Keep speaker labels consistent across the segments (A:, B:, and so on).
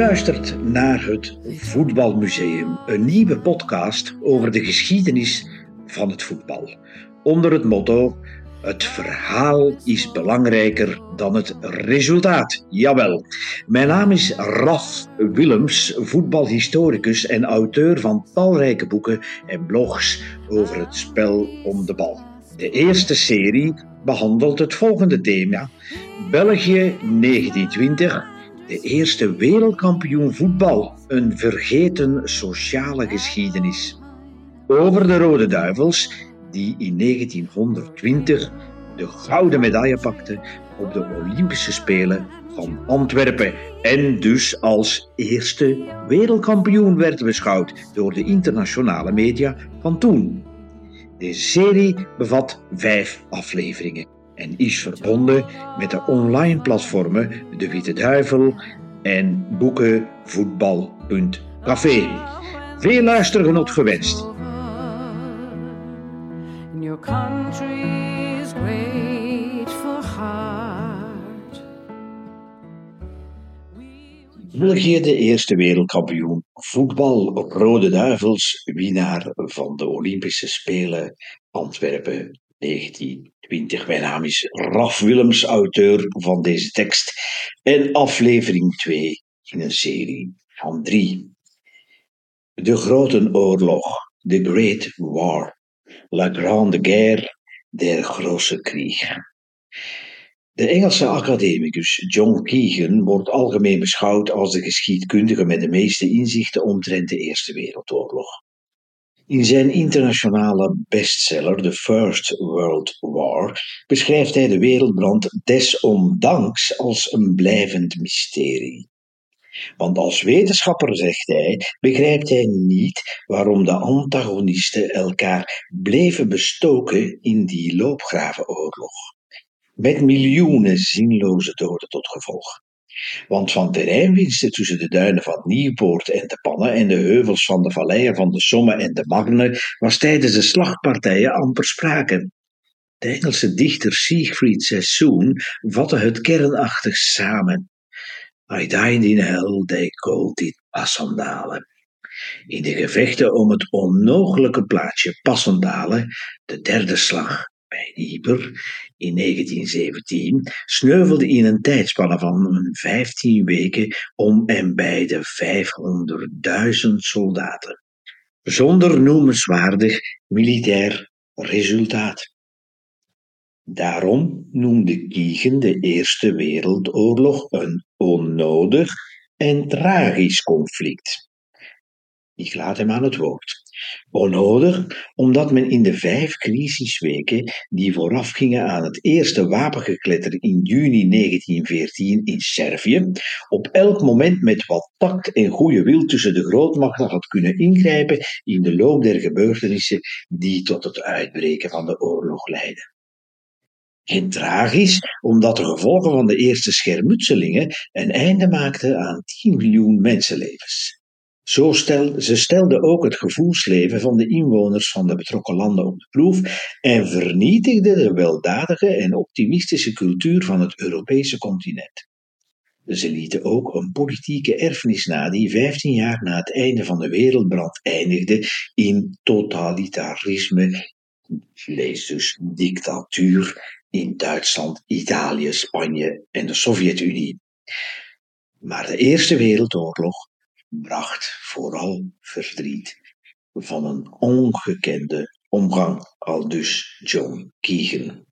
A: luistert naar het Voetbalmuseum, een nieuwe podcast over de geschiedenis van het voetbal. Onder het motto: Het verhaal is belangrijker dan het resultaat. Jawel. Mijn naam is Raf Willems, voetbalhistoricus en auteur van talrijke boeken en blogs over het spel om de bal. De eerste serie behandelt het volgende thema: België 1920 de eerste wereldkampioen voetbal, een vergeten sociale geschiedenis. Over de Rode Duivels, die in 1920 de gouden medaille pakten op de Olympische Spelen van Antwerpen en dus als eerste wereldkampioen werd beschouwd door de internationale media van toen. Deze serie bevat vijf afleveringen en is verbonden met de online platformen De Witte Duivel en boekenvoetbal.café. Veel luistergenot gewenst. België de eerste wereldkampioen voetbal Rode Duivels, winnaar van de Olympische Spelen Antwerpen 1920. Mijn naam is Raf Willems, auteur van deze tekst. En aflevering 2 in een serie van drie. De Grote Oorlog, The Great War, La Grande Guerre, Der Grosse Krieg. De Engelse academicus John Keegan wordt algemeen beschouwd als de geschiedkundige met de meeste inzichten omtrent de Eerste Wereldoorlog. In zijn internationale bestseller The First World War beschrijft hij de wereldbrand desondanks als een blijvend mysterie. Want als wetenschapper, zegt hij, begrijpt hij niet waarom de antagonisten elkaar bleven bestoken in die loopgravenoorlog. Met miljoenen zinloze doden tot gevolg. Want van terreinwinsten tussen de duinen van Nieuwpoort en de Pannen en de heuvels van de valleien van de Somme en de Magne was tijdens de slagpartijen amper sprake. De Engelse dichter Siegfried Sassoon vatte het kernachtig samen. I died in hell, they called it Passandalen. In de gevechten om het onmogelijke plaatsje Passandalen, de derde slag, bij Ieper in 1917 sneuvelde in een tijdspanne van 15 weken om en bij de 500.000 soldaten. Zonder noemenswaardig militair resultaat. Daarom noemde Kiegen de Eerste Wereldoorlog een onnodig en tragisch conflict. Ik laat hem aan het woord. Onnodig, omdat men in de vijf crisisweken die voorafgingen aan het eerste wapengekletter in juni 1914 in Servië, op elk moment met wat tact en goede wil tussen de grootmachten had kunnen ingrijpen in de loop der gebeurtenissen die tot het uitbreken van de oorlog leidden. En tragisch, omdat de gevolgen van de eerste schermutselingen een einde maakten aan 10 miljoen mensenlevens. Zo stel, ze stelde ook het gevoelsleven van de inwoners van de betrokken landen op de proef en vernietigde de weldadige en optimistische cultuur van het Europese continent. Ze lieten ook een politieke erfenis na die 15 jaar na het einde van de wereldbrand eindigde in totalitarisme, lees dus dictatuur in Duitsland, Italië, Spanje en de Sovjet-Unie. Maar de Eerste Wereldoorlog bracht vooral verdriet van een ongekende omgang, al dus John Keegan.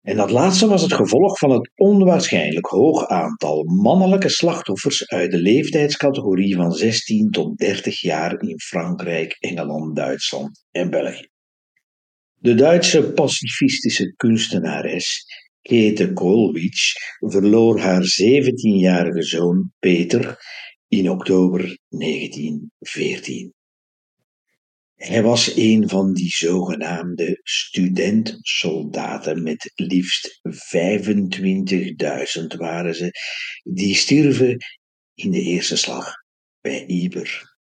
A: En dat laatste was het gevolg van het onwaarschijnlijk hoog aantal mannelijke slachtoffers uit de leeftijdscategorie van 16 tot 30 jaar in Frankrijk, Engeland, Duitsland en België. De Duitse pacifistische kunstenares Käthe Kollwitsch verloor haar 17-jarige zoon Peter in oktober 1914. Hij was een van die zogenaamde studentsoldaten, met liefst 25.000 waren ze, die stierven in de eerste slag bij Iber.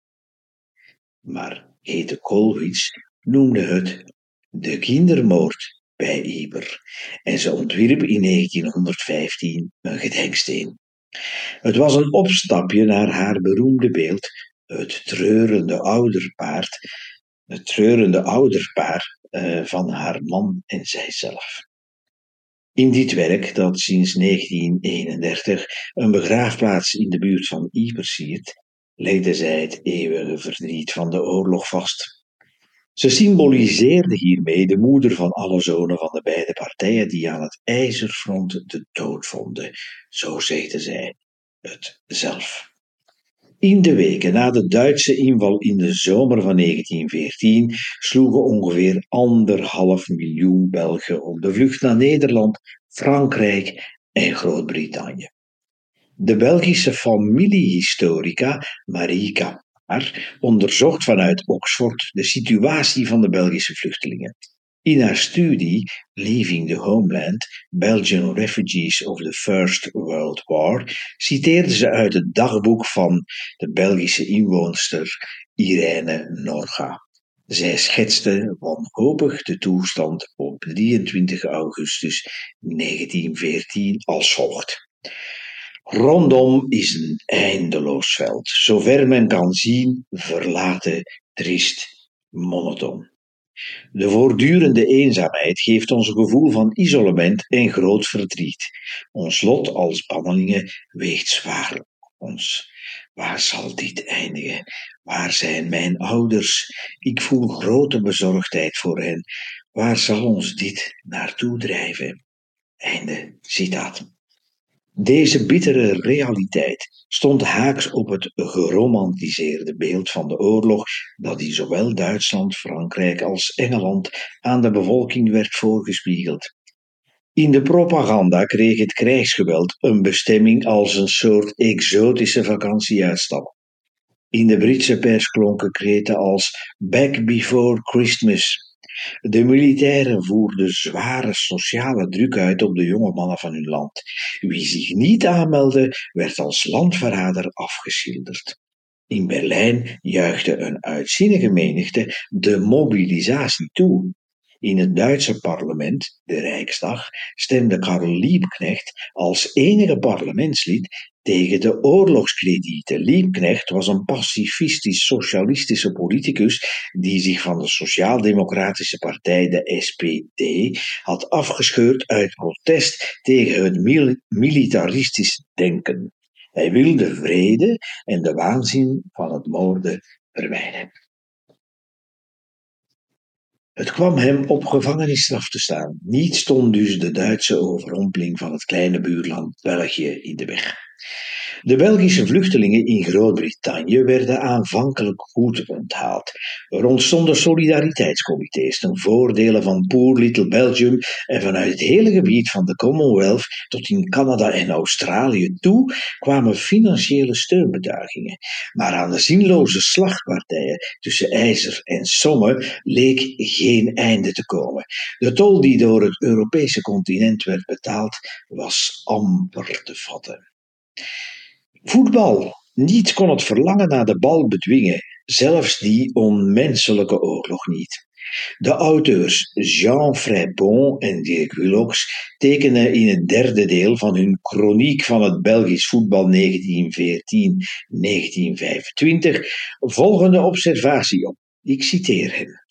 A: Maar Hete Kolwitz noemde het de kindermoord bij Iber en ze ontwierp in 1915 een gedenksteen. Het was een opstapje naar haar beroemde beeld, het treurende ouderpaard, het treurende ouderpaar uh, van haar man en zijzelf. In dit werk, dat sinds 1931 een begraafplaats in de buurt van Ypres siert, legde zij het eeuwige verdriet van de oorlog vast. Ze symboliseerde hiermee de moeder van alle zonen van de beide partijen die aan het ijzerfront de dood vonden. Zo zegde zij het zelf. In de weken na de Duitse inval in de zomer van 1914 sloegen ongeveer anderhalf miljoen Belgen op de vlucht naar Nederland, Frankrijk en Groot-Brittannië. De Belgische familiehistorica Marika onderzocht vanuit Oxford de situatie van de Belgische vluchtelingen. In haar studie Leaving the Homeland, Belgian Refugees of the First World War, citeerde ze uit het dagboek van de Belgische inwoonster Irene Norga. Zij schetste wanhopig de toestand op 23 augustus 1914 als volgt. Rondom is een eindeloos veld, zover men kan zien, verlaten, triest, monotoon. De voortdurende eenzaamheid geeft ons een gevoel van isolement en groot verdriet. Ons lot als bannelingen weegt zwaar op ons. Waar zal dit eindigen? Waar zijn mijn ouders? Ik voel grote bezorgdheid voor hen. Waar zal ons dit naartoe drijven? Einde citaat. Deze bittere realiteit stond haaks op het geromantiseerde beeld van de oorlog dat in zowel Duitsland, Frankrijk als Engeland aan de bevolking werd voorgespiegeld. In de propaganda kreeg het krijgsgeweld een bestemming als een soort exotische vakantieuitstap. In de Britse pers klonken kreten als Back Before Christmas de militairen voerden zware sociale druk uit op de jonge mannen van hun land. Wie zich niet aanmeldde, werd als landverrader afgeschilderd. In Berlijn juichte een uitzinnige menigte de mobilisatie toe. In het Duitse parlement, de Rijksdag, stemde Karl Liebknecht als enige parlementslid tegen de oorlogskredieten. Liebknecht was een pacifistisch-socialistische politicus die zich van de Sociaal-Democratische Partij, de SPD, had afgescheurd uit protest tegen het militaristisch denken. Hij wilde vrede en de waanzin van het moorden vermijden. Het kwam hem op gevangenisstraf te staan. Niet stond dus de Duitse overrompeling van het kleine buurland België in de weg. De Belgische vluchtelingen in Groot-Brittannië werden aanvankelijk goed onthaald. Er ontstonden solidariteitscomité's ten voordele van Poor Little Belgium en vanuit het hele gebied van de Commonwealth tot in Canada en Australië toe kwamen financiële steunbetuigingen. Maar aan de zinloze slagpartijen tussen IJzer en Somme leek geen einde te komen. De tol die door het Europese continent werd betaald was amper te vatten. Voetbal. Niets kon het verlangen naar de bal bedwingen, zelfs die onmenselijke oorlog niet. De auteurs Jean Frépon en Dirk Willox tekenen in het derde deel van hun Chroniek van het Belgisch voetbal 1914-1925 volgende observatie op. Ik citeer hem.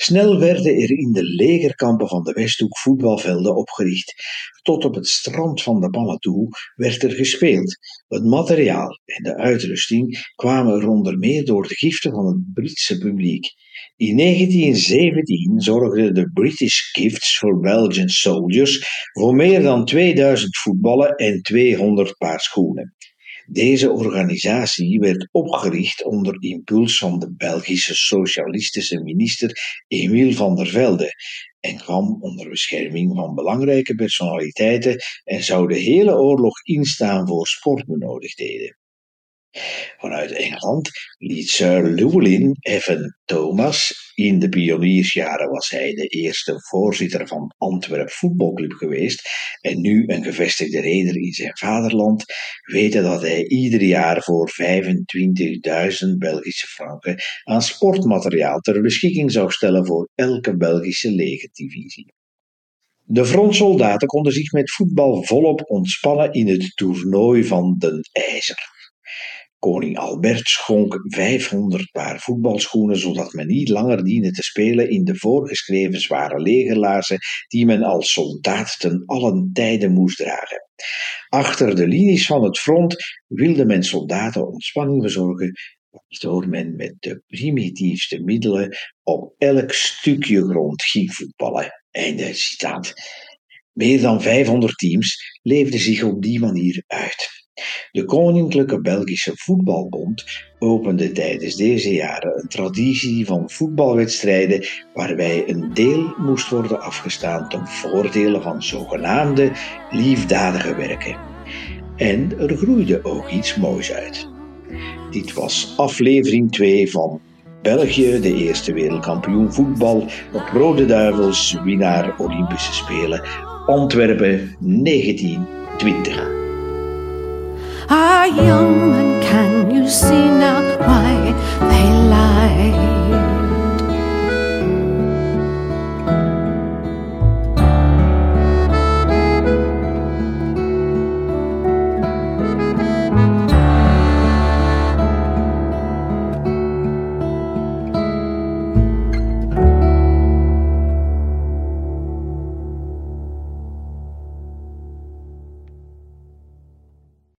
A: Snel werden er in de legerkampen van de Westhoek voetbalvelden opgericht. Tot op het strand van de Pannen toe werd er gespeeld. Het materiaal en de uitrusting kwamen er onder meer door de giften van het Britse publiek. In 1917 zorgden de British Gifts for Belgian Soldiers voor meer dan 2000 voetballen en 200 paar schoenen. Deze organisatie werd opgericht onder impuls van de Belgische socialistische minister Emile van der Velde en kwam onder bescherming van belangrijke personaliteiten en zou de hele oorlog instaan voor sportbenodigdheden. Vanuit Engeland liet Sir Llewellyn Evan Thomas, in de pioniersjaren was hij de eerste voorzitter van Antwerp Voetbalclub geweest en nu een gevestigde reder in zijn vaderland, weten dat hij ieder jaar voor 25.000 Belgische franken aan sportmateriaal ter beschikking zou stellen voor elke Belgische legerdivisie. De frontsoldaten konden zich met voetbal volop ontspannen in het toernooi van Den IJzer. Koning Albert schonk 500 paar voetbalschoenen, zodat men niet langer diende te spelen in de voorgeschreven zware legerlaarzen die men als soldaat ten allen tijde moest dragen. Achter de linies van het front wilde men soldaten ontspanning bezorgen, waardoor men met de primitiefste middelen op elk stukje grond ging voetballen. Einde citaat. Meer dan 500 teams leefden zich op die manier uit. De Koninklijke Belgische Voetbalbond opende tijdens deze jaren een traditie van voetbalwedstrijden waarbij een deel moest worden afgestaan ten voordele van zogenaamde liefdadige werken. En er groeide ook iets moois uit. Dit was aflevering 2 van België, de eerste wereldkampioen voetbal, op Rode Duivels, winnaar Olympische Spelen, Antwerpen 1920.
B: Ah, young man, can you see now why they lie?